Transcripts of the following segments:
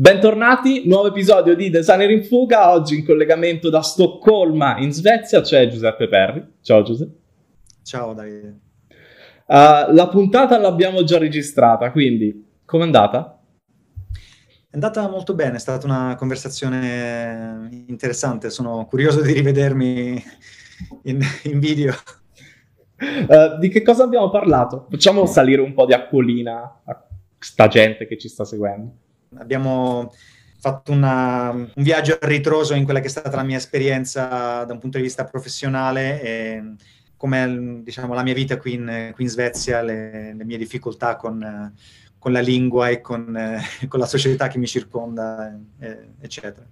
Bentornati, nuovo episodio di Designer in Fuga. Oggi in collegamento da Stoccolma in Svezia c'è Giuseppe Perri. Ciao Giuseppe. Ciao Davide. Uh, la puntata l'abbiamo già registrata, quindi com'è andata? È andata molto bene, è stata una conversazione interessante. Sono curioso di rivedermi in, in video. Uh, di che cosa abbiamo parlato? Facciamo salire un po' di acquolina a sta gente che ci sta seguendo. Abbiamo fatto una, un viaggio a ritroso in quella che è stata la mia esperienza da un punto di vista professionale e come diciamo, la mia vita qui in, qui in Svezia, le, le, mie difficoltà con, con, la lingua e con, con, la società che mi circonda, eccetera.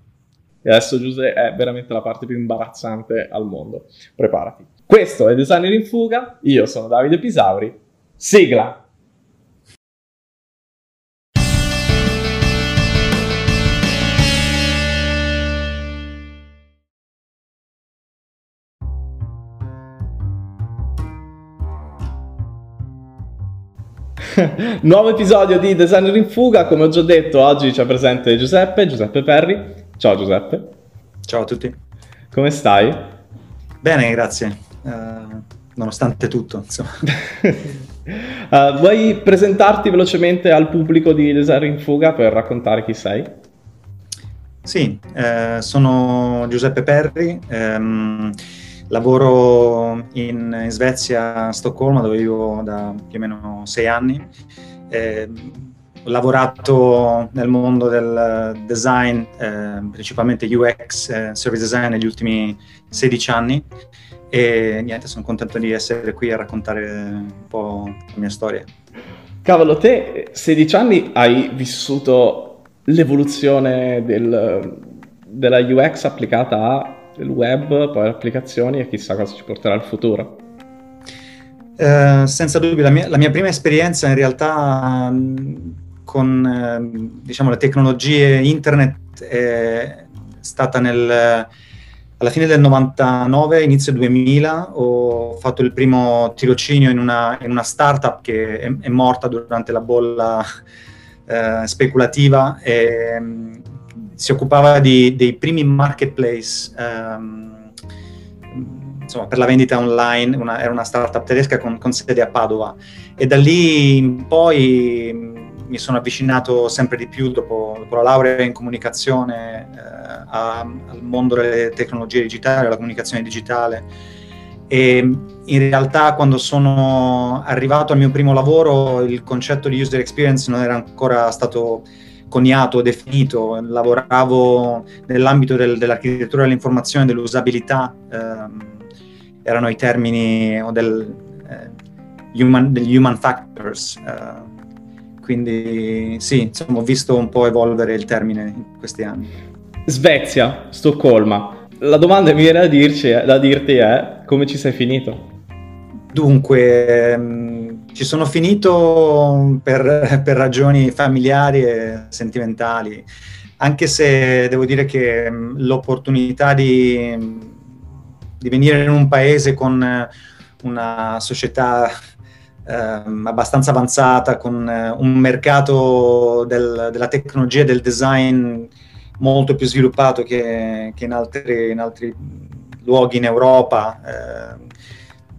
E adesso Giuseppe è veramente la parte più imbarazzante al mondo. Preparati. Questo è Designer in Fuga, io sono Davide Pisauri. Sigla! Nuovo episodio di Designer in Fuga, come ho già detto, oggi c'è presente Giuseppe, Giuseppe Perri. Ciao Giuseppe. Ciao a tutti. Come stai? Bene, grazie. Uh, nonostante tutto, insomma. uh, vuoi presentarti velocemente al pubblico di Designer in Fuga per raccontare chi sei? Sì, eh, sono Giuseppe Perri. Um, Lavoro in, in, Svezia, a Stoccolma, dove vivo da più o meno sei anni. Eh, ho lavorato nel mondo del design, eh, principalmente UX, eh, service design, negli ultimi 16 anni e niente, sono contento di essere qui a raccontare un po' la mia storia. Cavolo, te 16 anni hai vissuto l'evoluzione del, della UX applicata a il web, poi le applicazioni e chissà cosa ci porterà il futuro. Eh, senza dubbio, la mia, la mia, prima esperienza in realtà con eh, diciamo, le tecnologie internet è stata nel, alla fine del 99, inizio 2000, ho fatto il primo tirocinio in una, in una startup che è, è, morta durante la bolla eh, speculativa e si occupava di, dei primi marketplace um, insomma, per la vendita online, una, era una startup tedesca con, con, sede a Padova. E da lì in poi mi sono avvicinato sempre di più dopo, dopo la laurea in comunicazione eh, a, al mondo delle tecnologie digitali, alla comunicazione digitale. E in realtà quando sono arrivato al mio primo lavoro il concetto di user experience non era ancora stato coniato, definito, lavoravo nell'ambito del, dell'architettura dell'informazione, dell'usabilità, ehm, erano i termini del, eh, human, degli human factors. Eh, quindi sì, insomma, ho visto un po' evolvere il termine in questi anni. Svezia, Stoccolma. La domanda che mi viene da, dirci, da dirti è come ci sei finito? Dunque, ehm, ci sono finito per, per, ragioni familiari e sentimentali, anche se devo dire che mm, l'opportunità di, di venire in un paese con una società eh, abbastanza avanzata, con un mercato del, della tecnologia e del design molto più sviluppato che, che in, altri, in, altri, luoghi in Europa. Eh,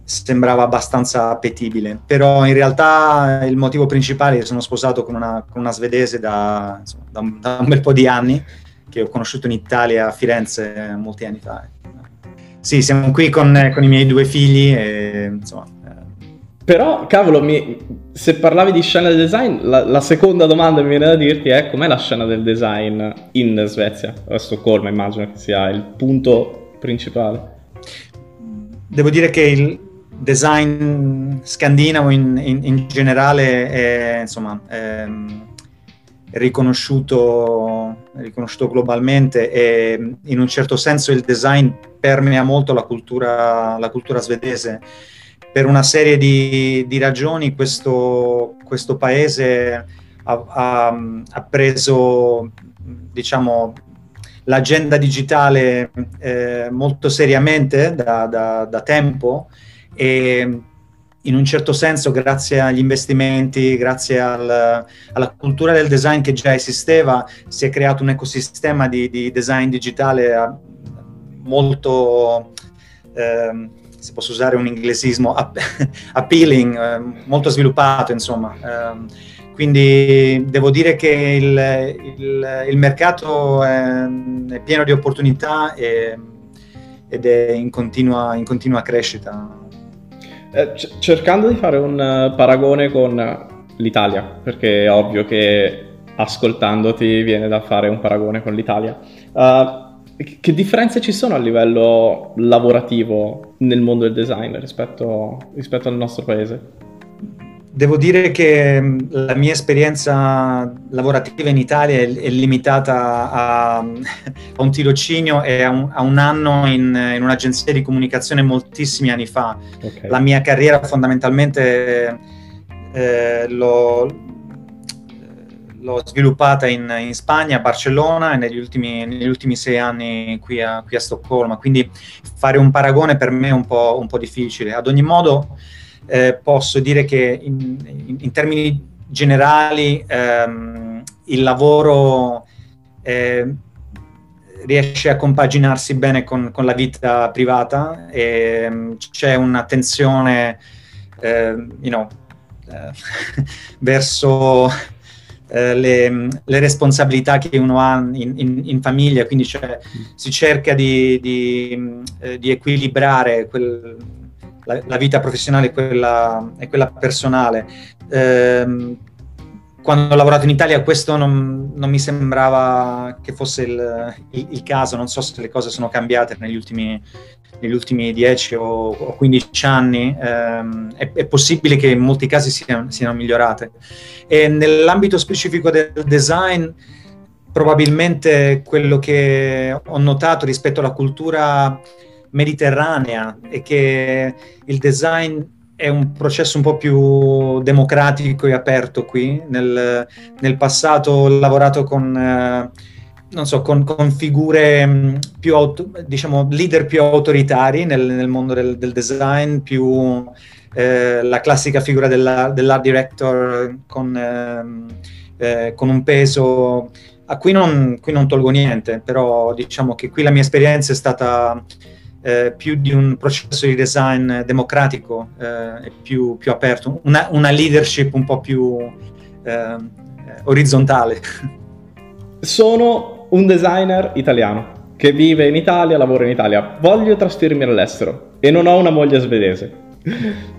sembrava abbastanza appetibile, però in realtà il motivo principale è che sono sposato con una, con una svedese da, insomma, da, un, da, un, bel po' di anni, che ho conosciuto in Italia, a Firenze, molti anni fa. Sì, siamo qui con, con i miei due figli e insomma... Eh. Però, cavolo, mi, se parlavi di scena del design, la, la, seconda domanda che mi viene da dirti è com'è la scena del design in Svezia, a Stoccolma immagino che sia il punto principale. Devo dire che il, design scandinavo in, in, in generale è, insomma, è riconosciuto, riconosciuto, globalmente e in un certo senso il design permea molto la cultura, la cultura svedese. Per una serie di, di ragioni questo, questo paese ha, ha, ha, preso diciamo, l'agenda digitale eh, molto seriamente da, da, da tempo e in un certo senso, grazie agli investimenti, grazie al, alla cultura del design che già esisteva, si è creato un ecosistema di, di design digitale eh, molto, eh, se posso usare un inglesismo, appealing, eh, molto sviluppato, insomma. Eh, quindi devo dire che il, il, il mercato è, è, pieno di opportunità e, ed è in continua, in continua crescita. Eh, c- cercando di fare un uh, paragone con l'Italia, perché è ovvio che ascoltandoti viene da fare un paragone con l'Italia. Uh, che differenze ci sono a livello lavorativo nel mondo del design rispetto, rispetto al nostro paese? Devo dire che mm, la mia esperienza lavorativa in Italia è, limitata a, a, un tirocinio e a un, a un anno in, in, un'agenzia di comunicazione moltissimi anni fa. Okay. La mia carriera fondamentalmente eh, l'ho, l'ho, sviluppata in, in, Spagna, a Barcellona e negli ultimi, negli ultimi sei anni qui a, qui a, Stoccolma. Quindi fare un paragone per me è un po', un po difficile. Ad ogni modo eh, posso dire che in, in, in termini generali ehm, il lavoro eh, riesce a compaginarsi bene con, con la vita privata e um, c'è un'attenzione eh, you know, eh, verso eh, le, le, responsabilità che uno ha in, in, in famiglia, quindi si cerca di, di, eh, di equilibrare quel, la, la vita professionale e quella, e quella personale. Eh, quando ho lavorato in Italia questo non, non mi sembrava che fosse il, il, il, caso, non so se le cose sono cambiate negli ultimi, negli ultimi 10 o, o 15 anni, ehm, è, è, possibile che in molti casi siano, siano migliorate. E nell'ambito specifico del design, probabilmente quello che ho notato rispetto alla cultura mediterranea e che il design è un processo un po' più democratico e aperto qui. Nel, nel passato ho lavorato con, eh, non so, con, con figure mm, più, auto, diciamo, leader più autoritari nel, nel mondo del, del, design, più eh, la classica figura della, dell'art director con, eh, eh, con un peso a cui non, qui non tolgo niente, però diciamo che qui la mia esperienza è stata eh, più di un processo di design democratico eh, e più, più aperto, una, una, leadership un po' più eh, orizzontale. Sono un designer italiano che vive in Italia, lavora in Italia, voglio trasferirmi all'estero e non ho una moglie svedese.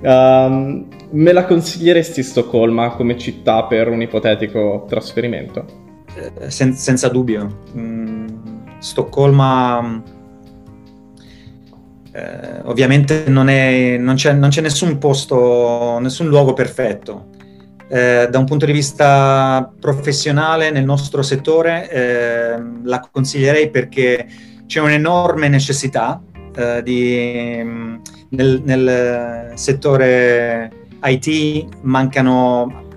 Um, me la consiglieresti Stoccolma come città per un ipotetico trasferimento? Eh, sen- senza dubbio. Mm, Stoccolma eh, ovviamente non, è, non, c'è, non, c'è, nessun posto, nessun luogo perfetto. Eh, da un punto di vista professionale nel nostro settore eh, la consiglierei perché c'è un'enorme necessità eh, di, nel, nel settore IT mancano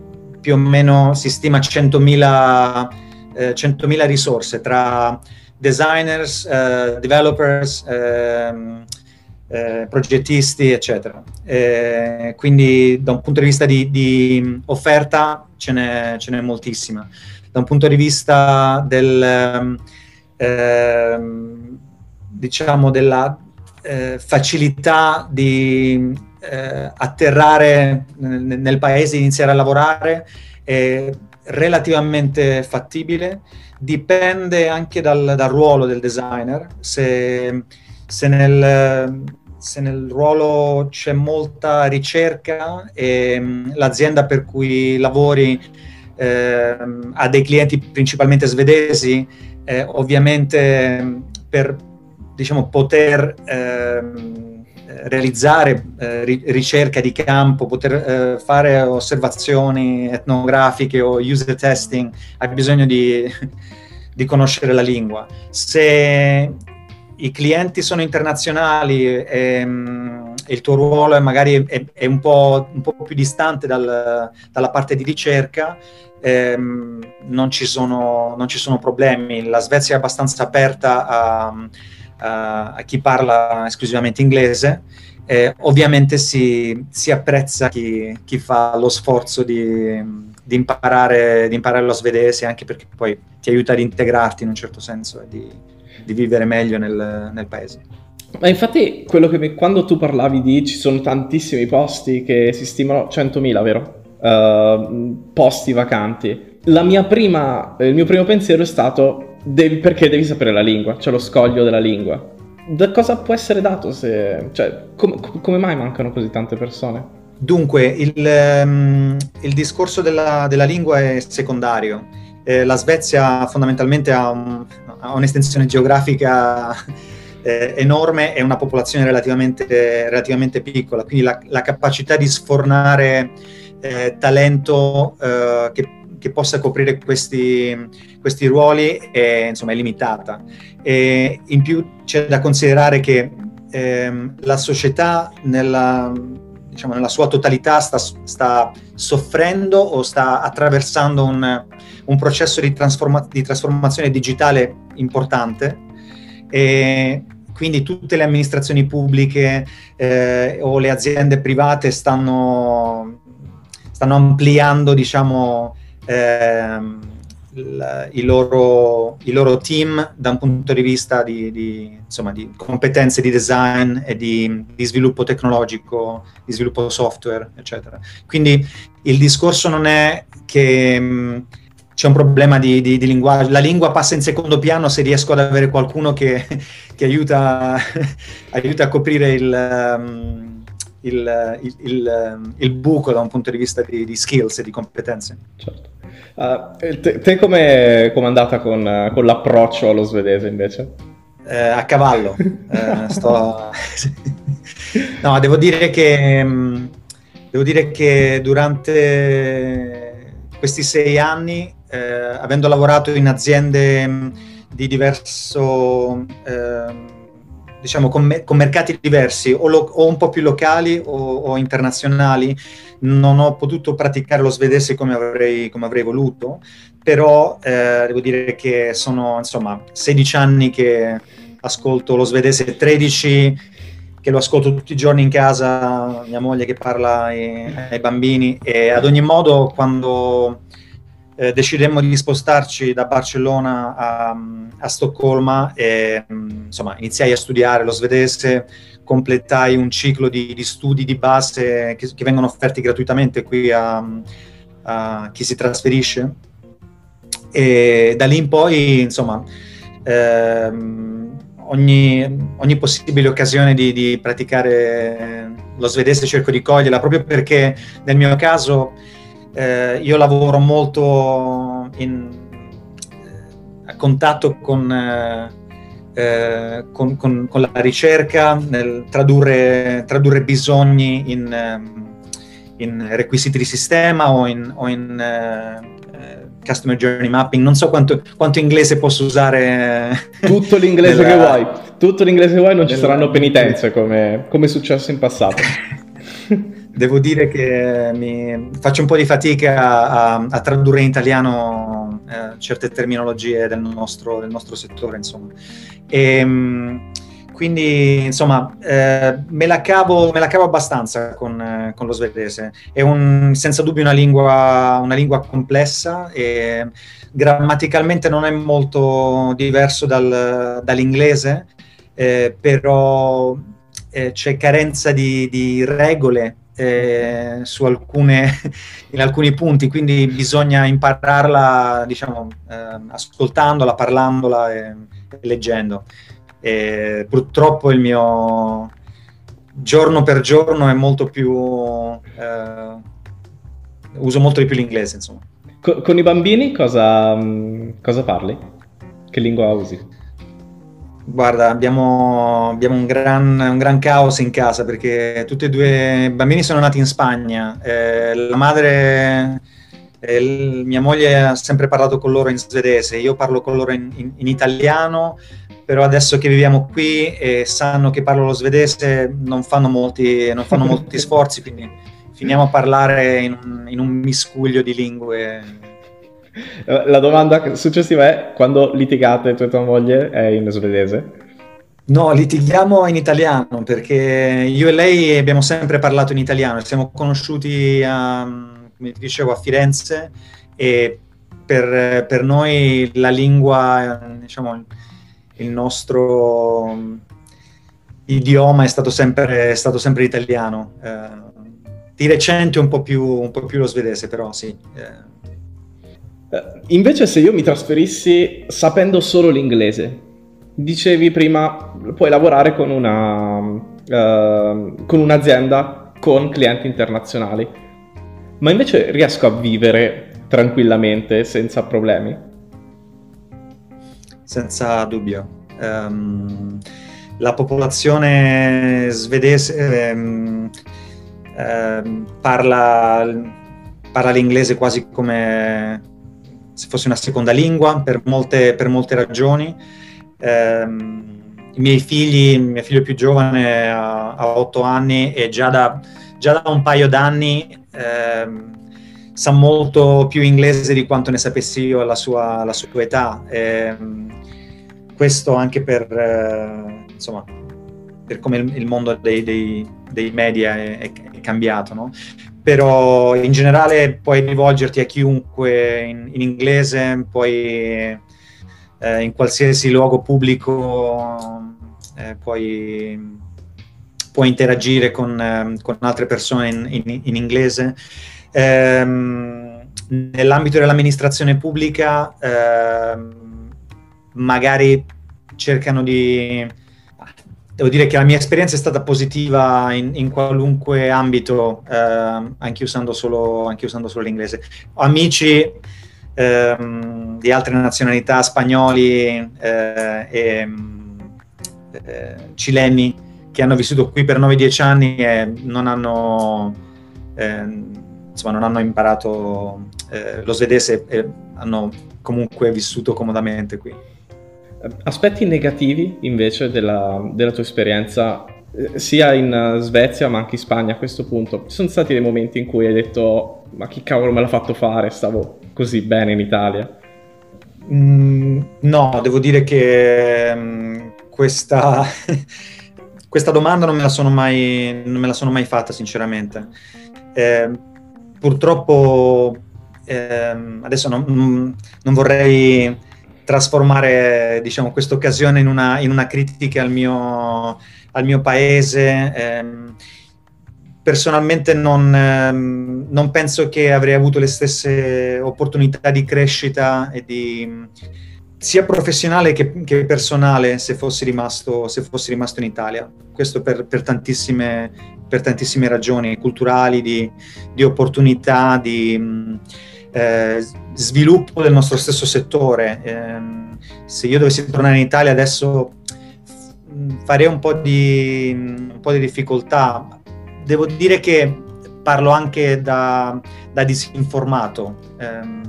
più o meno si stima 100.000, eh, 100.000 risorse tra designers, eh, developers, ehm, eh, progettisti, eccetera. Eh, quindi da un punto di vista di, di offerta ce n'è, ce n'è, moltissima. Da un punto di vista del, eh, diciamo della eh, facilità di eh, atterrare nel, nel paese iniziare a lavorare è relativamente fattibile, dipende anche dal, dal ruolo del designer. Se, se nel, se nel ruolo c'è molta ricerca e mm, l'azienda per cui lavori eh, ha dei clienti principalmente svedesi, eh, ovviamente mm, per diciamo, poter eh, realizzare ricerca di campo, poter eh, fare osservazioni etnografiche o user testing, hai bisogno di, di conoscere la lingua. Se i clienti sono internazionali e, e il tuo ruolo è magari è, è un, po', un, po', più distante dal, dalla parte di ricerca, ehm, non, ci sono, non, ci sono, problemi. La Svezia è abbastanza aperta a, a, a chi parla esclusivamente inglese eh, ovviamente si, si apprezza chi, chi, fa lo sforzo di, di, imparare, di, imparare, lo svedese, anche perché poi ti aiuta ad integrarti in un certo senso e di, di vivere meglio nel, nel paese. Ma infatti, quello che mi, quando tu parlavi di ci sono tantissimi posti che si stimano 100.000, vero? Uh, posti vacanti. Prima, il mio primo pensiero è stato devi, perché devi sapere la lingua, cioè lo scoglio della lingua. Da cosa può essere dato se... cioè, com- come mai mancano così tante persone? Dunque, il, um, il discorso della, della, lingua è secondario. Eh, la Svezia fondamentalmente ha, un, ha un'estensione geografica eh, enorme e una popolazione relativamente, relativamente piccola, quindi la, la capacità di sfornare eh, talento eh, che, che, possa coprire questi, questi ruoli è, insomma, è limitata. E in più c'è da considerare che ehm, la società nella, diciamo, nella sua totalità sta, sta, soffrendo o sta attraversando un, un processo di, trasforma- di, trasformazione digitale importante e quindi tutte le amministrazioni pubbliche eh, o le aziende private stanno, stanno ampliando diciamo, eh, il, i, loro, i, loro, team da un punto di vista di, di, insomma, di competenze di design e di, di, sviluppo tecnologico, di sviluppo software, eccetera. Quindi il discorso non è che c'è un problema di, di, di, linguaggio. La lingua passa in secondo piano se riesco ad avere qualcuno che, che aiuta, aiuta, a coprire il, um, il, il, il, buco da un punto di vista di, di skills e di competenze. Certo. Uh, te, te come è andata con, con, l'approccio allo svedese invece? Eh, a cavallo. eh, sto... no, devo dire che, mm, devo dire che durante questi sei anni eh, avendo lavorato in aziende mm, di diverso, eh, diciamo, con, me- con, mercati diversi, o, lo- o, un po' più locali o, o, internazionali, non ho potuto praticare lo svedese come avrei, come avrei voluto, però eh, devo dire che sono, insomma, 16 anni che ascolto lo svedese, 13 che lo ascolto tutti i giorni in casa, mia moglie che parla ai, ai bambini e ad ogni modo quando eh, decidemmo di spostarci da Barcellona a, a Stoccolma e insomma iniziai a studiare lo svedese, completai un ciclo di, di studi di base che, che, vengono offerti gratuitamente qui a, a, chi si trasferisce. E da lì in poi insomma ehm, ogni, ogni, possibile occasione di, di praticare lo svedese cerco di coglierla proprio perché nel mio caso eh, io lavoro molto in, eh, a contatto con, eh, eh, con, con, con, la ricerca, nel tradurre, tradurre bisogni in, ehm, in, requisiti di sistema o in, o in eh, customer journey mapping. Non so quanto, quanto, inglese posso usare. Tutto l'inglese nella, che vuoi, tutto l'inglese che vuoi, non ci saranno penitenze come, come è successo in passato. devo dire che faccio un po' di fatica a, a tradurre in italiano eh, certe terminologie del nostro, del nostro settore, insomma. E, ehm, quindi, insomma, eh, me, la cavo, me, la cavo, abbastanza con, eh, con lo svedese. È un, senza dubbio una lingua, una lingua complessa e grammaticalmente non è molto diverso dal, dall'inglese, eh, però eh, c'è carenza di, di regole eh, alcune, in alcuni punti, quindi bisogna impararla, diciamo, eh, ascoltandola, parlandola e, e leggendo. E purtroppo il mio giorno per giorno è molto più... Eh, uso molto di più l'inglese, insomma. Con, con i bambini cosa, cosa parli? Che lingua usi? Guarda, abbiamo, abbiamo un, gran, un, gran, caos in casa perché tutti e due i bambini sono nati in Spagna. Eh, la madre, eh, mia moglie ha sempre parlato con loro in svedese, io parlo con loro in, in, in italiano, però adesso che viviamo qui e sanno che parlo lo svedese non fanno molti, non fanno molti sforzi, quindi finiamo a parlare in un, in un miscuglio di lingue la domanda successiva è: quando litigate tu e tua moglie è in svedese? No, litighiamo in italiano perché io e lei abbiamo sempre parlato in italiano, siamo conosciuti a, come ti dicevo a Firenze e per, per noi la lingua, diciamo, il nostro idioma è stato sempre, è stato sempre italiano. Eh, di recente un po, più, un po' più lo svedese, però sì. Eh. Eh. Invece se io mi trasferissi sapendo solo l'inglese, dicevi prima, puoi lavorare con, una, uh, con un'azienda con clienti internazionali, ma invece riesco a vivere tranquillamente, senza problemi? Senza dubbio. Um, la popolazione svedese um, um, parla, parla l'inglese quasi come se fosse una seconda lingua per molte, per molte ragioni. I miei figli, mio figlio più giovane ha, otto anni e già da, già da un paio d'anni sa molto più inglese di quanto ne sapessi io alla sua, alla sua età. E, ehm, questo anche per, eh, insomma, per come il, mondo dei, dei, dei, media è, è cambiato, no? Però in generale puoi rivolgerti a chiunque in, in inglese, puoi eh, in qualsiasi luogo pubblico eh, puoi, puoi, interagire con, eh, con altre persone in, in, in inglese. Ehm, nell'ambito dell'amministrazione pubblica ehm, magari cercano di... Devo dire che la mia esperienza è stata positiva in, in qualunque ambito, ehm, anche, usando solo, anche, usando solo, l'inglese. Ho amici ehm, di altre nazionalità, spagnoli eh, e eh, cileni, che hanno vissuto qui per 9-10 anni e non hanno eh, insomma, non hanno imparato eh, lo svedese e hanno comunque vissuto comodamente qui. Aspetti negativi invece della, della tua esperienza, eh, sia in Svezia ma anche in Spagna a questo punto, ci sono stati dei momenti in cui hai detto ma chi cavolo me l'ha fatto fare, stavo così bene in Italia? Mm, no, devo dire che um, questa, questa domanda non me la sono mai, non me la sono mai fatta sinceramente. Eh, purtroppo ehm, adesso non, non, vorrei trasformare diciamo, questa occasione in una, in una critica al mio, al mio paese. Ehm, personalmente non, ehm, non, penso che avrei avuto le stesse opportunità di crescita e di sia professionale che, che personale se fossi, rimasto, se fossi rimasto in Italia. Questo per, per, tantissime, per tantissime, ragioni culturali, di, di opportunità, di eh, sviluppo del nostro stesso settore. Eh, se io dovessi tornare in Italia adesso farei un po' di, un po di difficoltà. Devo dire che parlo anche da, da disinformato. Eh,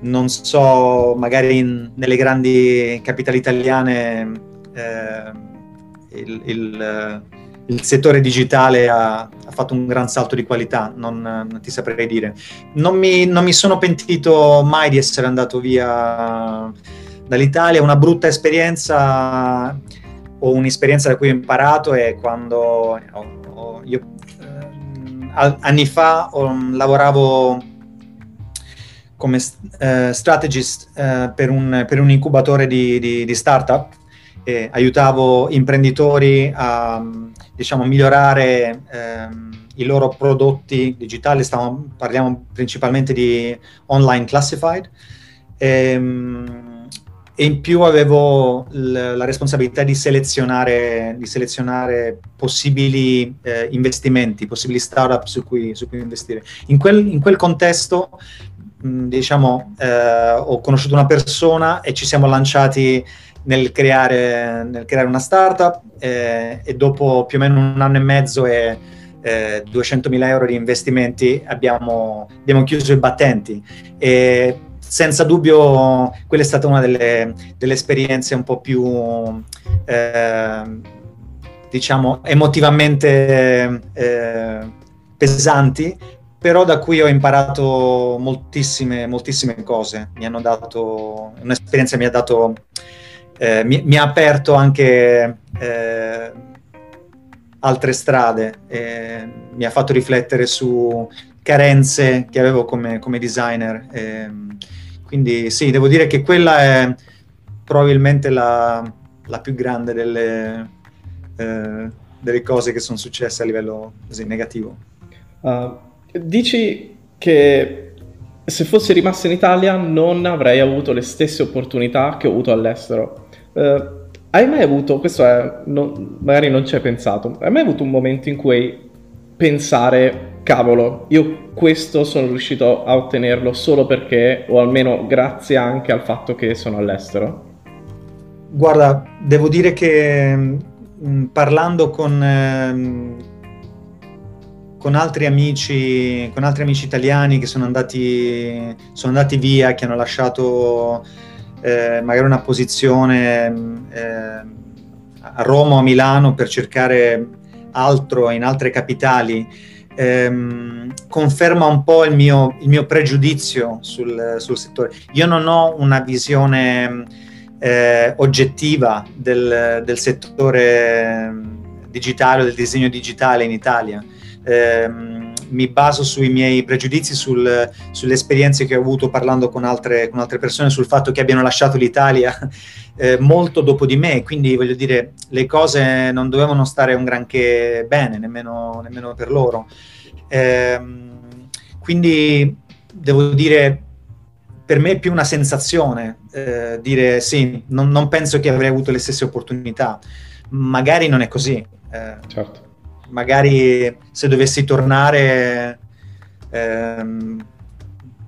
non so, magari in, nelle grandi capitali italiane eh, il, il, il, settore digitale ha, ha, fatto un gran salto di qualità, non, non ti saprei dire. Non mi, non mi, sono pentito mai di essere andato via dall'Italia, una brutta esperienza o un'esperienza da cui ho imparato è quando ho, ho, io eh, anni fa ho, lavoravo come uh, strategist uh, per, un, per, un, incubatore di, di, di startup e aiutavo imprenditori a diciamo, migliorare um, i loro prodotti digitali, Stiamo, parliamo principalmente di online classified. E, um, e in più avevo l- la responsabilità di selezionare, di selezionare possibili eh, investimenti, possibili startup su cui, su cui investire. In quel, in quel contesto diciamo, eh, ho conosciuto una persona e ci siamo lanciati nel creare, nel creare una startup eh, e dopo più o meno un anno e mezzo e eh, 200.000 euro di investimenti abbiamo, abbiamo chiuso i battenti e senza dubbio quella è stata una delle, delle esperienze un po' più eh, diciamo emotivamente eh, pesanti però da cui ho imparato moltissime, moltissime cose. Mi hanno dato, un'esperienza mi ha dato eh, mi, mi, ha aperto anche eh, altre strade, mi ha fatto riflettere su carenze che avevo come, come designer. quindi sì, devo dire che quella è probabilmente la, la più grande delle, eh, delle, cose che sono successe a livello così negativo. Uh, dici che se fossi rimasto in Italia non avrei avuto le stesse opportunità che ho avuto all'estero. Uh, hai mai avuto, questo è, non, magari non ci hai pensato, hai mai avuto un momento in cui pensare, cavolo, io questo sono riuscito a ottenerlo solo perché, o almeno grazie anche al fatto che sono all'estero? Guarda, devo dire che mh, mm, parlando con, eh, con, altri amici, con altri amici italiani che sono andati, sono andati via, che hanno lasciato eh, magari una posizione eh, a Roma o a Milano per cercare altro in altre capitali, ehm, conferma un po' il mio, il mio pregiudizio sul, sul, settore. Io non ho una visione eh, oggettiva del, del settore digitale o del disegno digitale in Italia. Eh, mi baso sui miei pregiudizi, sul, sulle esperienze che ho avuto parlando con altre, con altre, persone, sul fatto che abbiano lasciato l'Italia eh, molto dopo di me, quindi voglio dire, le cose non dovevano stare un granché bene, nemmeno, nemmeno per loro. Eh, quindi devo dire, per me è più una sensazione eh, dire sì, non, non, penso che avrei avuto le stesse opportunità. Magari non è così. Eh, certo magari se dovessi tornare ehm,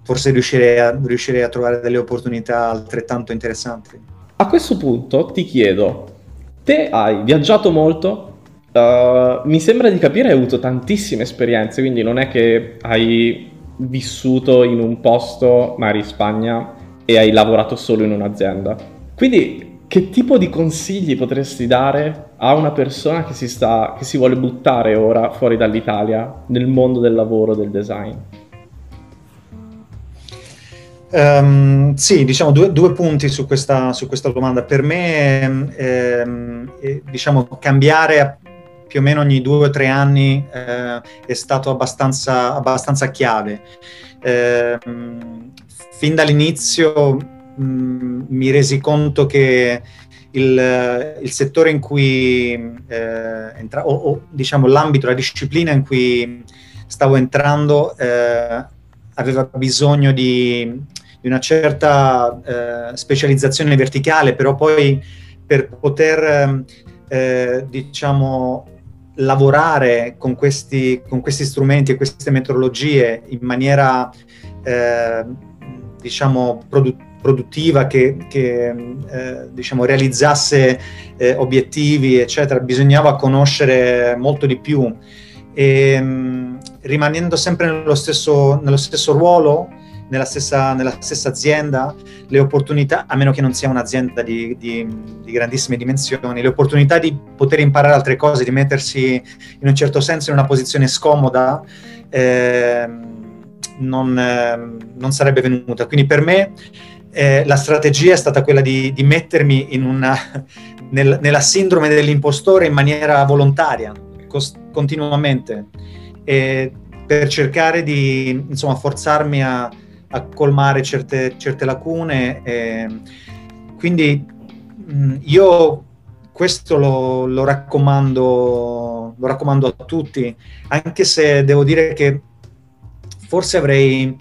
forse riuscirei a, riuscirei a trovare delle opportunità altrettanto interessanti. A questo punto ti chiedo, te hai viaggiato molto, Uh, mi sembra di capire hai avuto tantissime esperienze, quindi non è che hai vissuto in un posto, magari in Spagna, e hai lavorato solo in un'azienda. Quindi che tipo di consigli potresti dare a una persona che si, sta, che si vuole buttare ora fuori dall'Italia nel mondo del lavoro, del design? Um, sì, diciamo due, due punti su questa, su questa, domanda. Per me, ehm, eh, diciamo, cambiare più o meno ogni due o tre anni eh, è stato abbastanza, abbastanza chiave. Eh, fin dall'inizio mh, mm, mi resi conto che il, il settore in cui eh, entra, o, o, diciamo l'ambito, la disciplina in cui stavo entrando eh, aveva bisogno di, di una certa eh, specializzazione verticale, però poi per poter eh, diciamo lavorare con questi, con questi strumenti e queste metodologie in maniera eh, diciamo produttiva produttiva che, che eh, diciamo, realizzasse eh, obiettivi, eccetera, bisognava conoscere molto di più. E, mh, rimanendo sempre nello stesso, nello stesso ruolo, nella stessa, nella stessa, azienda, le opportunità, a meno che non sia un'azienda di, di, di, grandissime dimensioni, le opportunità di poter imparare altre cose, di mettersi in un certo senso in una posizione scomoda, eh, non, eh, non, sarebbe venuta. Quindi per me eh, la strategia è stata quella di, di mettermi una, nel, nella sindrome dell'impostore in maniera volontaria, cos- continuamente, e per cercare di insomma, forzarmi a, a colmare certe, certe lacune. E, quindi mh, io questo lo, lo, raccomando, lo raccomando a tutti, anche se devo dire che forse avrei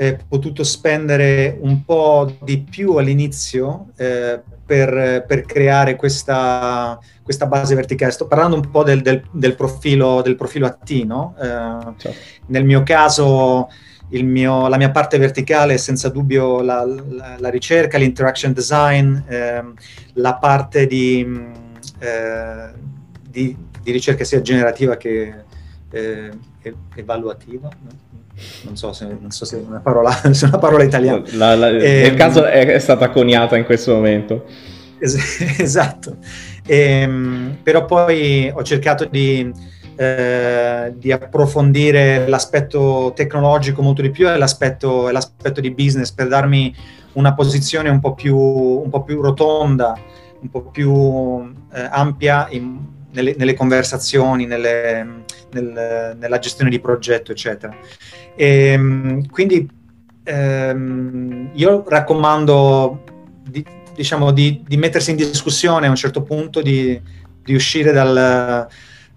eh, potuto spendere un po' di più all'inizio eh, per, per, creare questa, questa, base verticale. Sto parlando un po' del, del, del profilo, del profilo a T, no? eh, certo. Nel mio caso mio, la mia parte verticale è senza dubbio la, la, la ricerca, l'interaction design, ehm, la parte di, eh, di, di, ricerca sia generativa che eh, evaluativa. No? Non so se, non so se è una parola, se è una parola italiana. La, la, eh, nel caso è, è, stata coniata in questo momento. Es- esatto, e, ehm, però poi ho cercato di, eh, di, approfondire l'aspetto tecnologico molto di più e l'aspetto, l'aspetto, di business per darmi una posizione un po' più, un po più rotonda un po' più eh, ampia in, nelle, nelle, conversazioni, nelle, nel, nella gestione di progetto, eccetera. E, ehm, quindi ehm, io raccomando di, diciamo, di, di, mettersi in discussione a un certo punto, di, di uscire dal,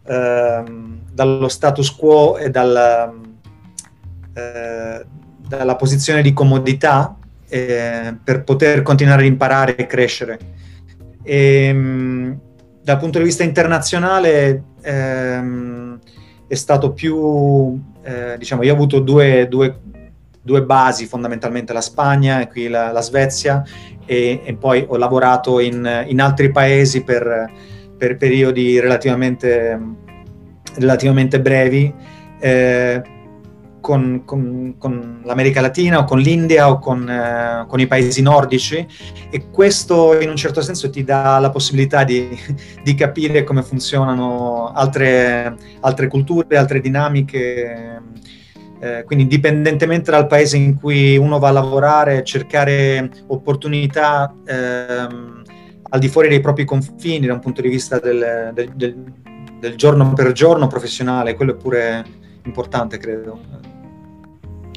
ehm, dallo status quo e dal, eh, dalla posizione di comodità eh, per poter continuare a imparare e crescere. E, ehm, dal punto di vista internazionale ehm, è stato più, eh, diciamo, io ho avuto due, due, due, basi fondamentalmente, la Spagna e qui la, la Svezia e, e, poi ho lavorato in, in altri paesi per, per periodi relativamente, relativamente brevi. Eh, con, con, con, l'America Latina o con l'India o con, eh, con, i paesi nordici e questo in un certo senso ti dà la possibilità di, di capire come funzionano altre, altre culture, altre dinamiche. Eh, quindi indipendentemente dal paese in cui uno va a lavorare, cercare opportunità ehm, al di fuori dei propri confini da un punto di vista del, del, del, del giorno per giorno professionale, quello è pure importante, credo.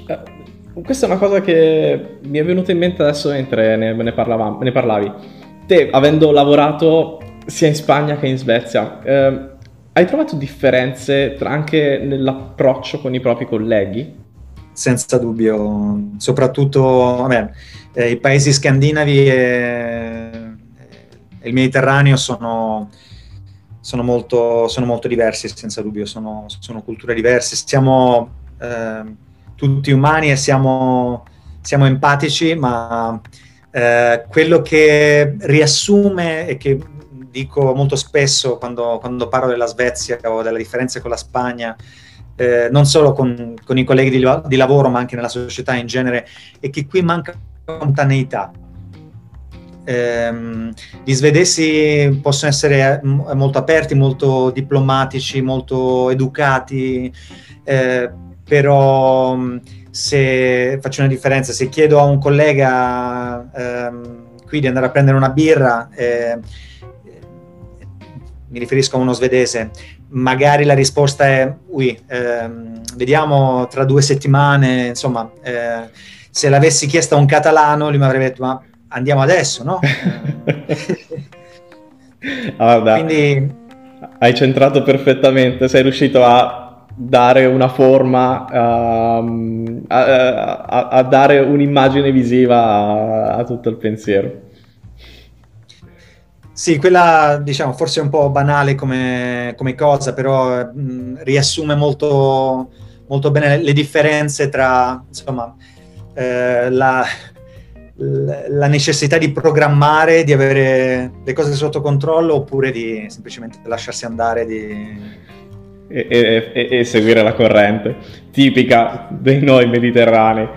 Eh, questa è una cosa che mi è venuta in mente adesso mentre ne, ne, parlava, ne parlavi. Te, avendo lavorato sia in Spagna che in Svezia, eh, hai trovato differenze tra, anche nell'approccio con i propri colleghi? Senza dubbio, soprattutto vabbè, eh, i paesi scandinavi e, e il Mediterraneo sono, sono, molto, sono, molto, diversi, senza dubbio, sono, sono culture diverse. Siamo eh, tutti umani e siamo, siamo empatici, ma eh, quello che riassume e che dico molto spesso quando, quando, parlo della Svezia o delle differenze con la Spagna, eh, non solo con, con, i colleghi di, di, lavoro, ma anche nella società in genere, è che qui manca spontaneità. Eh, gli svedesi possono essere molto aperti, molto diplomatici, molto educati, eh, però mm, se faccio una differenza, se chiedo a un collega ehm, qui di andare a prendere una birra, eh, mi riferisco a uno svedese, magari la risposta è ui, ehm, vediamo tra due settimane, insomma, eh, se l'avessi chiesto a un catalano lui mi avrebbe detto ma andiamo adesso, no? Guarda, Quindi... hai centrato perfettamente, sei riuscito a dare una forma, uh, a, a, a, dare un'immagine visiva a, a, tutto il pensiero. Sì, quella diciamo forse è un po' banale come, come cosa, però mh, riassume molto, molto, bene le differenze tra insomma, eh, la, la necessità di programmare, di avere le cose sotto controllo oppure di semplicemente lasciarsi andare, di, e, e, e, seguire la corrente, tipica dei noi mediterranei.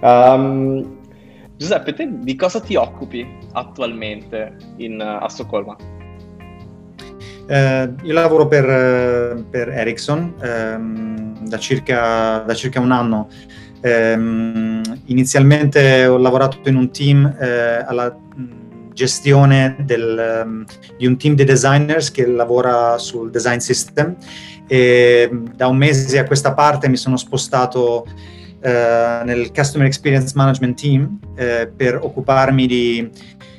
Um, Giuseppe, te di cosa ti occupi attualmente in, a Stoccolma? Eh, io lavoro per, per Ericsson ehm, da, circa, da, circa, un anno. Eh, inizialmente ho lavorato in un team eh, alla gestione del, um, di un team di designers che lavora sul design system e da un mese a questa parte mi sono spostato uh, nel Customer Experience Management Team uh, per occuparmi di,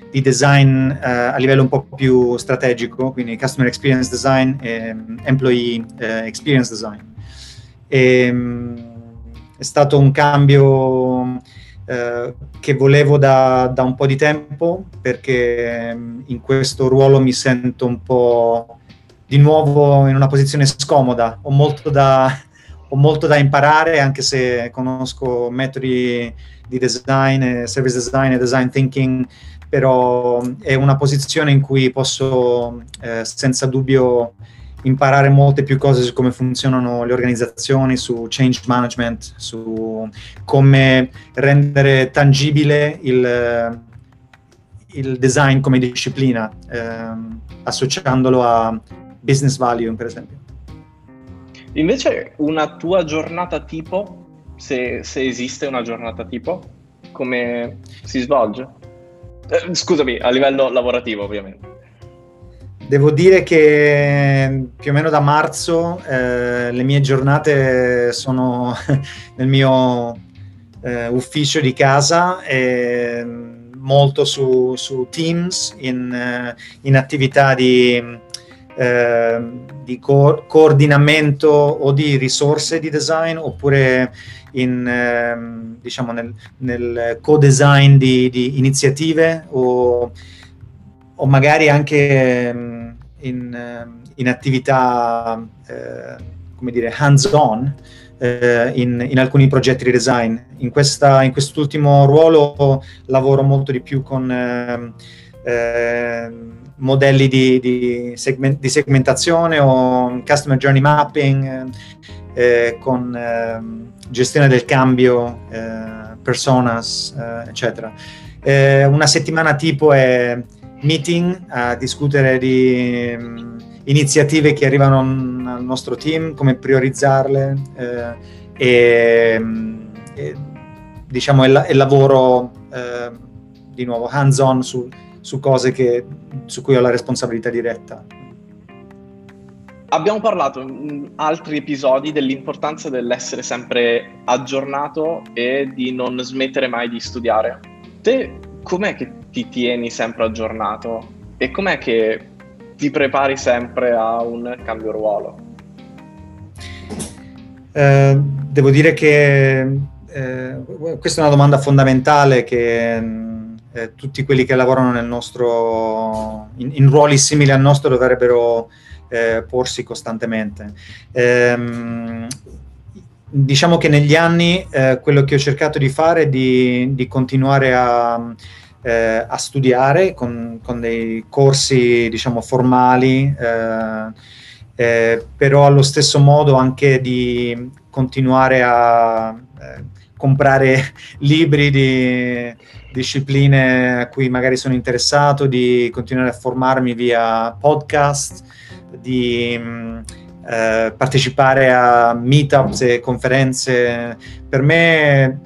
di design uh, a livello un po' più strategico, quindi Customer Experience Design e Employee Experience Design. E, è stato un cambio eh, che volevo da, da, un po' di tempo perché in questo ruolo mi sento un po' di nuovo in una posizione scomoda, ho molto da, ho molto da imparare anche se conosco metodi di design, service design e design thinking, però è una posizione in cui posso eh, senza dubbio imparare molte più cose su come funzionano le organizzazioni, su change management, su come rendere tangibile il, il design come disciplina, ehm, associandolo a business value, per esempio. Invece una tua giornata tipo, se, se esiste una giornata tipo, come si svolge? Eh, scusami, a livello lavorativo ovviamente. devo dire che più o meno da marzo eh, le mie giornate sono nel mio eh, ufficio di casa e molto su, su Teams, in, eh, in attività di, eh, di co- coordinamento o di risorse di design oppure in, eh, diciamo nel, nel co-design di, di iniziative o, o, magari anche ehm, in, ehm, in attività eh, come dire hands-on eh, in, in, alcuni progetti di design. In, questa, in, quest'ultimo ruolo lavoro molto di più con eh, eh, modelli di, di, segment, di, segmentazione o customer journey mapping, eh, con ehm, gestione del cambio, eh, personas, eh, eccetera. una settimana tipo è meeting a discutere di um, iniziative che arrivano al nostro team, come priorizzarle eh, e, e, diciamo il, il lavoro eh, di nuovo hands on su, su cose che, su cui ho la responsabilità diretta. Abbiamo parlato in altri episodi dell'importanza dell'essere sempre aggiornato e di non smettere mai di studiare. Te com'è che ti tieni sempre aggiornato e com'è che ti prepari sempre a un cambio ruolo? Eh, devo dire che eh, questa è una domanda fondamentale che eh, tutti quelli che lavorano nel nostro, in, in ruoli simili al nostro dovrebbero eh, porsi costantemente. Ehm, diciamo che negli anni eh, quello che ho cercato di fare è di, di continuare a, eh, a studiare con, con, dei corsi diciamo formali, eh, eh, però allo stesso modo anche di continuare a eh, comprare libri di discipline a cui magari sono interessato, di continuare a formarmi via podcast di mh, eh, partecipare a meetups e conferenze. Per me,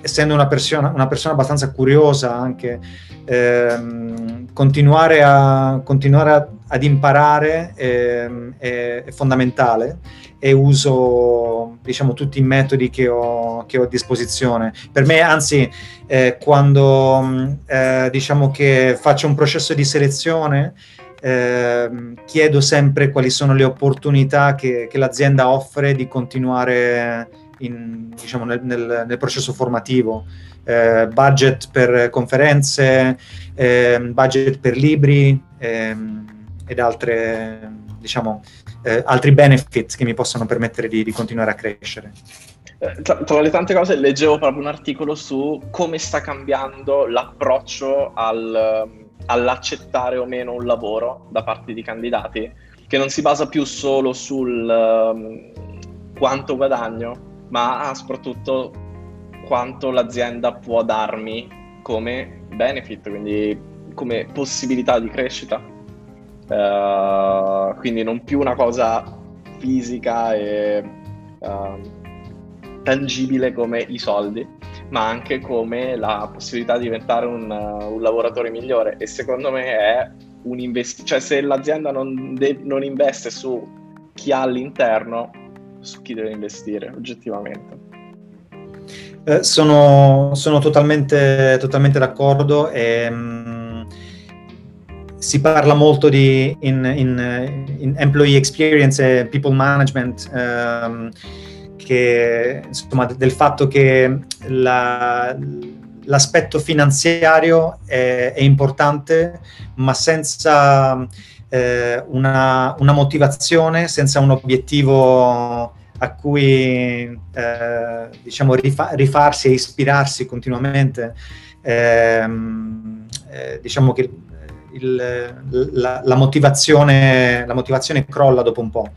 essendo una persona, una persona abbastanza curiosa anche, ehm, continuare, a, continuare a, ad imparare ehm, è, è, fondamentale e uso diciamo, tutti i metodi che ho, che ho a disposizione. Per me, anzi, eh, quando eh, diciamo che faccio un processo di selezione, eh, chiedo sempre quali sono le opportunità che, che l'azienda offre di continuare in, diciamo, nel, nel, nel, processo formativo. Eh, budget per conferenze, eh, budget per libri ehm, ed altre, diciamo, eh, altri benefit che mi possano permettere di, di continuare a crescere. Eh, tra, tra, le tante cose leggevo proprio un articolo su come sta cambiando l'approccio al, all'accettare o meno un lavoro da parte di candidati, che non si basa più solo sul um, quanto guadagno, ma soprattutto quanto l'azienda può darmi come benefit, quindi come possibilità di crescita. Uh, quindi non più una cosa fisica e uh, tangibile come i soldi, ma anche come la possibilità di diventare un, uh, un lavoratore migliore e secondo me è un investimento, cioè se l'azienda non, de- non investe su chi ha all'interno, su chi deve investire oggettivamente. Eh, sono, sono totalmente, totalmente, d'accordo e mh, mm, si parla molto di in, in, in, employee experience e people management. Um, che, insomma, del fatto che la, l'aspetto finanziario è, è, importante, ma senza eh, una, una, motivazione, senza un obiettivo a cui eh, diciamo rifa- rifarsi e ispirarsi continuamente, ehm, eh, diciamo che il, la, la, motivazione, la, motivazione, crolla dopo un po'.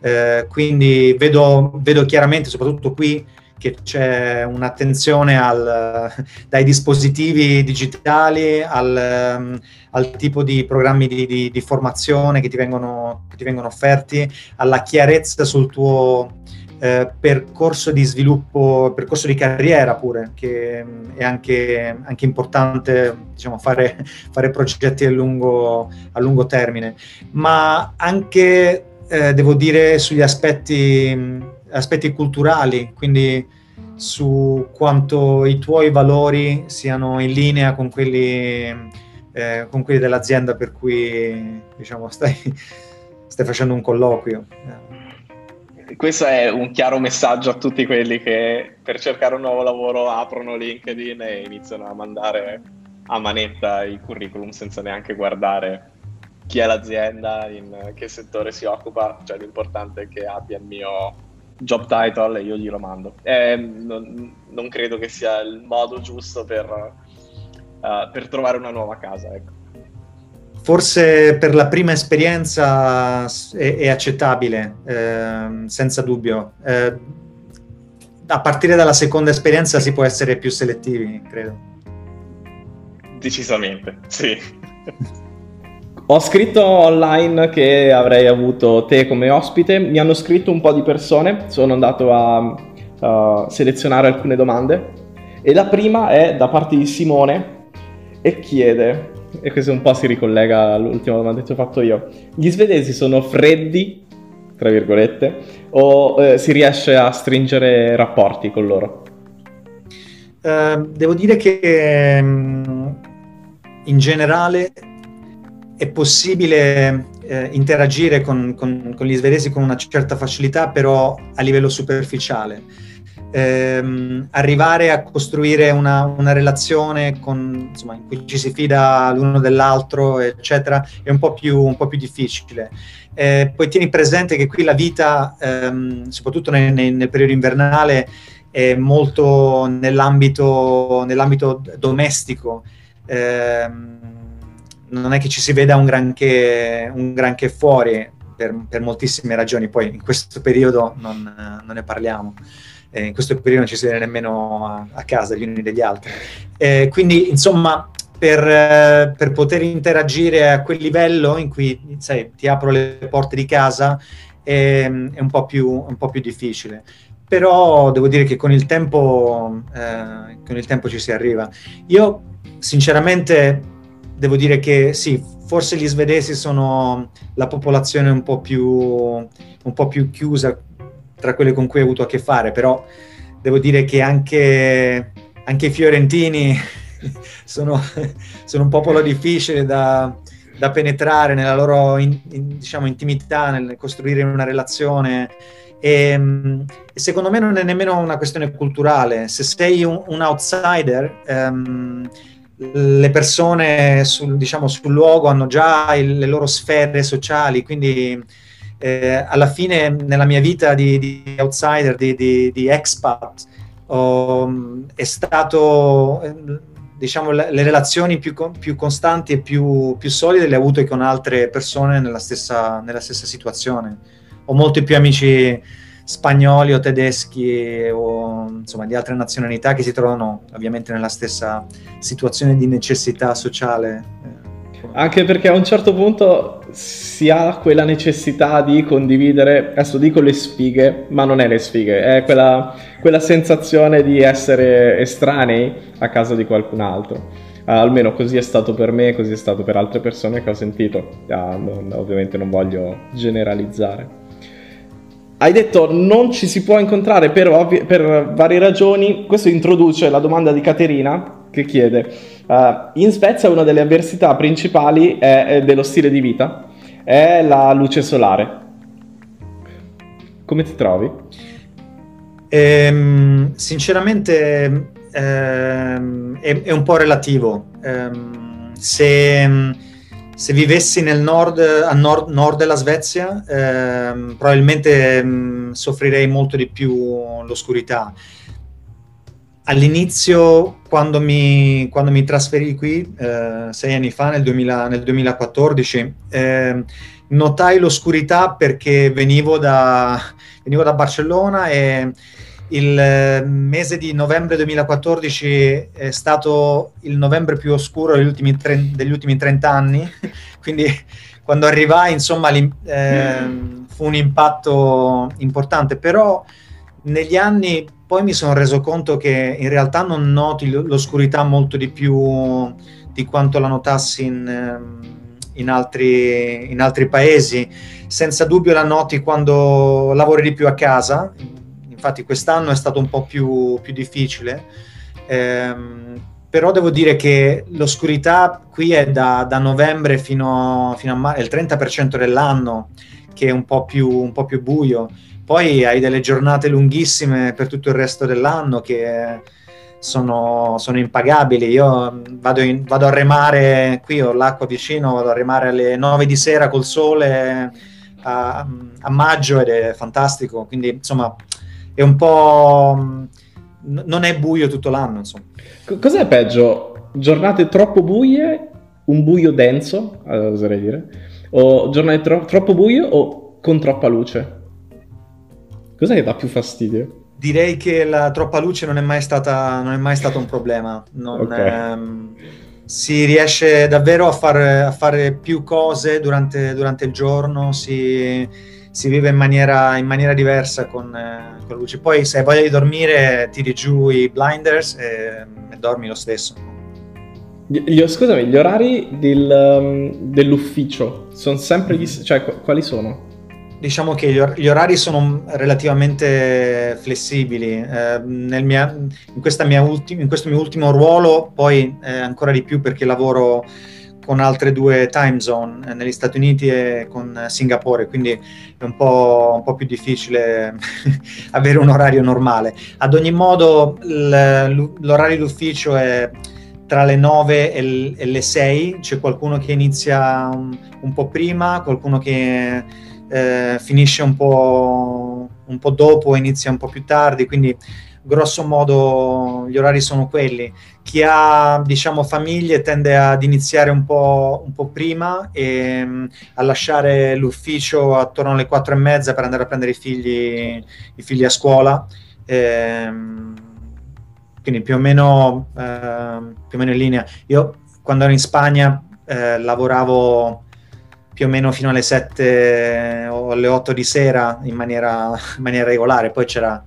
Eh, quindi vedo, vedo, chiaramente, soprattutto qui, che c'è un'attenzione al, dai dispositivi digitali al, al tipo di programmi di, di, di formazione che ti, vengono, che ti, vengono, offerti, alla chiarezza sul tuo eh, percorso di sviluppo, percorso di carriera pure, che è anche, anche importante diciamo, fare, fare, progetti a lungo, a lungo, termine, ma anche, eh, devo dire, sugli aspetti, aspetti culturali, quindi su quanto i tuoi valori siano in linea con quelli, eh, con quelli dell'azienda per cui diciamo, stai, stai facendo un colloquio questo è un chiaro messaggio a tutti quelli che per cercare un nuovo lavoro aprono LinkedIn e iniziano a mandare a manetta il curriculum senza neanche guardare chi è l'azienda, in che settore si occupa, cioè l'importante è che abbia il mio job title e io glielo mando. Eh, non, non, credo che sia il modo giusto per, uh, per trovare una nuova casa. Ecco. Forse per la prima esperienza è, è accettabile, eh, senza dubbio. Eh, a partire dalla seconda esperienza si può essere più selettivi, credo. Decisamente, sì. Ho scritto online che avrei avuto te come ospite, mi hanno scritto un po' di persone, sono andato a, a selezionare alcune domande e la prima è da parte di Simone e chiede e questo un po' si ricollega all'ultima domanda che ho fatto io. Gli svedesi sono freddi, tra virgolette, o eh, si riesce a stringere rapporti con loro? Uh, devo dire che um, in generale è possibile eh, interagire con, con, con, gli svedesi con una certa facilità, però a livello superficiale ehm, arrivare a costruire una, una relazione con, insomma, in cui ci si fida l'uno dell'altro, eccetera, è un po' più, un po più difficile. Eh, poi tieni presente che qui la vita, ehm, soprattutto nel, nel, periodo invernale, è molto nell'ambito, nell'ambito domestico. Eh, non è che ci si veda un granché, un granché fuori per, per, moltissime ragioni, poi in questo periodo non, non ne parliamo eh, in questo periodo non ci si vede nemmeno a, a, casa gli uni degli altri. Eh, quindi, insomma, per, eh, per, poter interagire a quel livello in cui sai, ti apro le porte di casa è, è un, po più, un po' più difficile però devo dire che con il tempo, eh, con il tempo ci si arriva. Io sinceramente devo dire che sì, forse gli svedesi sono la popolazione un po' più, un po più chiusa tra quelle con cui ho avuto a che fare, però devo dire che anche, anche i fiorentini sono, sono, un popolo difficile da, da penetrare nella loro in, in, diciamo, intimità, nel costruire una relazione. E, secondo me non è nemmeno una questione culturale. Se sei un, un outsider, um, le persone sul, diciamo, sul luogo hanno già il, le loro sfere sociali, quindi eh, alla fine nella mia vita di, di outsider, di, di, di expat, oh, è stato, eh, diciamo, le, le relazioni più, più, costanti e più, più solide le ho avute con altre persone nella stessa, nella stessa situazione. Ho molti più amici spagnoli o tedeschi o insomma di altre nazionalità che si trovano ovviamente nella stessa situazione di necessità sociale. Anche perché a un certo punto si ha quella necessità di condividere, adesso dico le sfighe, ma non è le sfighe, è quella, quella sensazione di essere estranei a casa di qualcun altro. Uh, almeno così è stato per me, così è stato per altre persone che ho sentito. Uh, non, ovviamente non voglio generalizzare. Hai detto non ci si può incontrare per, ovvi- per varie ragioni. Questo introduce la domanda di Caterina che chiede: uh, In Svezia una delle avversità principali è, è dello stile di vita è la luce solare. Come ti trovi? Ehm, sinceramente ehm, è, è, un po' relativo. Ehm, se, se, vivessi nel nord, a nord, nord della Svezia, ehm, probabilmente ehm, soffrirei molto di più l'oscurità all'inizio, quando mi, quando mi trasferì qui, eh, sei anni fa, nel, 2000, nel 2014, eh, notai l'oscurità perché venivo da, venivo da Barcellona e il eh, mese di novembre 2014 è stato il novembre più oscuro degli ultimi, tre, degli ultimi 30 anni, quindi quando arrivai, insomma, eh, fu un impatto importante, però negli anni poi mi sono reso conto che in realtà non noti l'oscurità molto di più di quanto la notassi in, ehm, in, altri, in altri paesi. Senza dubbio la noti quando lavori di più a casa, infatti quest'anno è stato un po' più, più difficile, ehm, però devo dire che l'oscurità qui è da, da novembre fino, fino a marzo, il 30% dell'anno che è un po' più, un po più buio poi hai delle giornate lunghissime per tutto il resto dell'anno che sono, sono impagabili. Io vado, in, vado, a remare, qui ho l'acqua vicino, vado a remare alle 9 di sera col sole a, a maggio ed è fantastico. Quindi insomma è un po'... non è buio tutto l'anno. Insomma. Cos'è peggio? Giornate troppo buie, un buio denso, oserei dire, o giornate tro- troppo buio o con troppa luce? Cos'è che dà più fastidio? Direi che la troppa luce non è mai stata, non è mai stato un problema. Non, okay. ehm, si riesce davvero a, far, a fare più cose durante, durante il giorno, si, si vive in maniera, in maniera diversa con, eh, con, la luce. Poi se hai voglia di dormire tiri giù i blinders e, e dormi lo stesso. Gli, scusami, gli orari del, um, dell'ufficio sono sempre gli stessi? Cioè, quali sono? Diciamo che gli, orari sono relativamente flessibili. Eh, mia, in, ulti, in, questo mio ultimo ruolo, poi eh, ancora di più perché lavoro con altre due time zone eh, negli Stati Uniti e con Singapore, quindi è un po', un po più difficile avere un orario normale. Ad ogni modo, l'orario d'ufficio è tra le 9 e le 6, c'è qualcuno che inizia un, un po' prima, qualcuno che eh, finisce un po', un po' dopo, inizia un po' più tardi, quindi grosso modo gli orari sono quelli. Chi ha diciamo famiglie tende ad iniziare un po', un po prima e um, a lasciare l'ufficio attorno alle quattro e mezza per andare a prendere i figli, i figli a scuola. E, um, quindi più o, meno, eh, più o meno in linea. Io quando ero in Spagna eh, lavoravo più o meno fino alle 7 o alle 8 di sera in maniera, in maniera regolare, poi c'era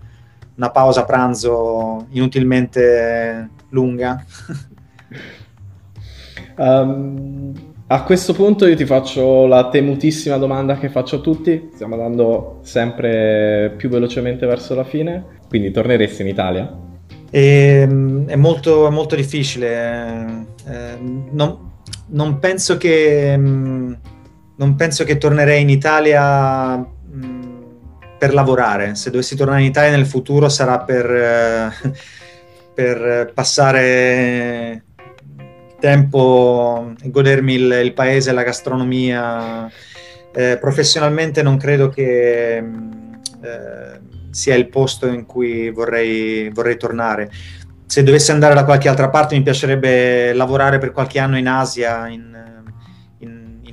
una pausa pranzo inutilmente lunga. um, a questo punto io ti faccio la temutissima domanda che faccio a tutti, stiamo andando sempre più velocemente verso la fine, quindi torneresti in Italia? E, ehm, è, molto, molto difficile, eh, non, non penso che mm, non penso che tornerei in Italia per lavorare. Se dovessi tornare in Italia nel futuro sarà per, eh, per passare tempo e godermi il, il, paese, la gastronomia. Eh, professionalmente non credo che eh, sia il posto in cui vorrei, vorrei tornare. Se dovessi andare da qualche altra parte mi piacerebbe lavorare per qualche anno in Asia, in,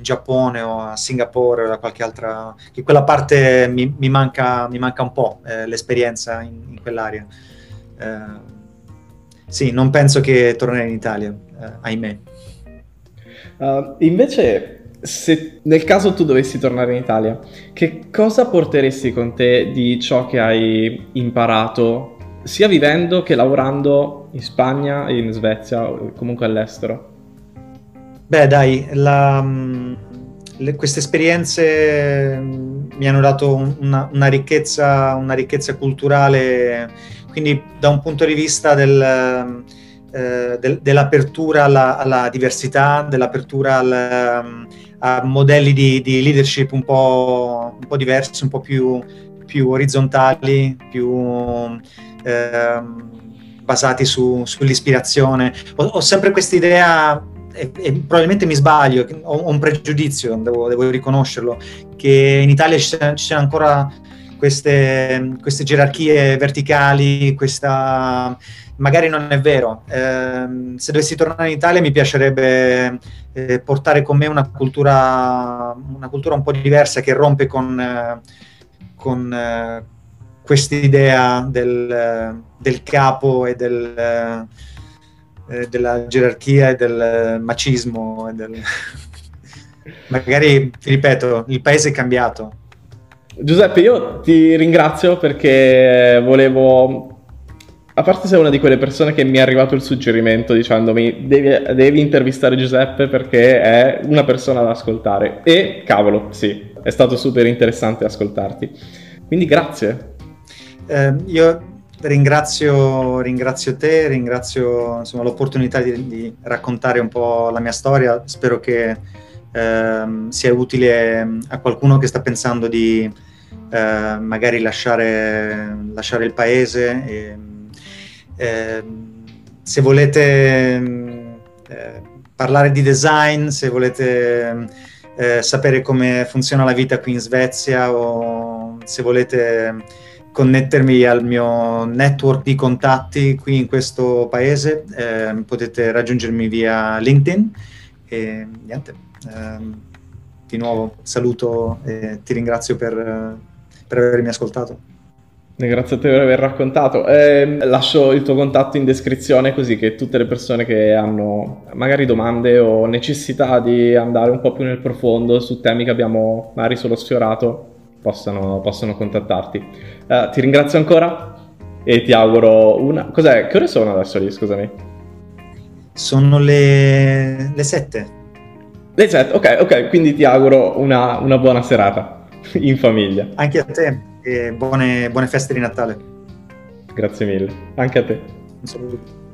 Giappone o a Singapore o da qualche altra... che quella parte mi, mi, manca, mi manca, un po' eh, l'esperienza in, in quell'area. Eh, sì, non penso che tornerei in Italia, eh, ahimè. Uh, invece, se nel caso tu dovessi tornare in Italia, che cosa porteresti con te di ciò che hai imparato, sia vivendo che lavorando in Spagna, in Svezia o comunque all'estero? Beh, dai, mm, queste esperienze mm, mi hanno dato una, una, ricchezza, una, ricchezza, culturale, quindi da un punto di vista del, eh, del, dell'apertura alla, alla, diversità, dell'apertura al, mm, a modelli di, di leadership un po', un po', diversi, un po' più, più orizontali, più... Eh, basati su, sull'ispirazione. Ho, ho sempre questa idea e, e, probabilmente mi sbaglio, ho, un pregiudizio, devo, devo riconoscerlo, che in Italia ci siano ancora queste, queste, gerarchie verticali, questa... magari non è vero. Eh, se dovessi tornare in Italia mi piacerebbe eh, portare con me una cultura, una cultura un po' diversa che rompe con, eh, con eh, quest'idea del, del, capo e del eh, della gerarchia e del macismo. E del... Magari, ti ripeto, il paese è cambiato. Giuseppe, io ti ringrazio perché volevo a parte sei una di quelle persone che mi è arrivato il suggerimento dicendomi devi, devi, intervistare Giuseppe perché è una persona da ascoltare. E cavolo, sì, è stato super interessante ascoltarti. Quindi grazie. Eh, io ringrazio, ringrazio, te, ringrazio insomma, l'opportunità di, di, raccontare un po' la mia storia. Spero che eh, sia utile a qualcuno che sta pensando di eh, magari lasciare, lasciare il paese. E, eh, se volete eh, parlare di design, se volete eh, sapere come funziona la vita qui in Svezia o se volete connettermi al mio network di contatti qui in questo paese, eh, potete raggiungermi via LinkedIn e niente. Ehm, di nuovo saluto e ti ringrazio per, per avermi ascoltato. Grazie a te per aver raccontato. Eh, lascio il tuo contatto in descrizione così che tutte le persone che hanno magari domande o necessità di andare un po' più nel profondo su temi che abbiamo magari solo sfiorato possano, possano contattarti. Eh, ti ringrazio ancora e ti auguro una... Cos'è? Che ore sono adesso lì, scusami? Sono le, le 7. Le 7, ok, ok, quindi ti auguro una, una buona serata in famiglia. Anche a te e buone, buone feste di Natale. Grazie mille, anche a te. Un saluto.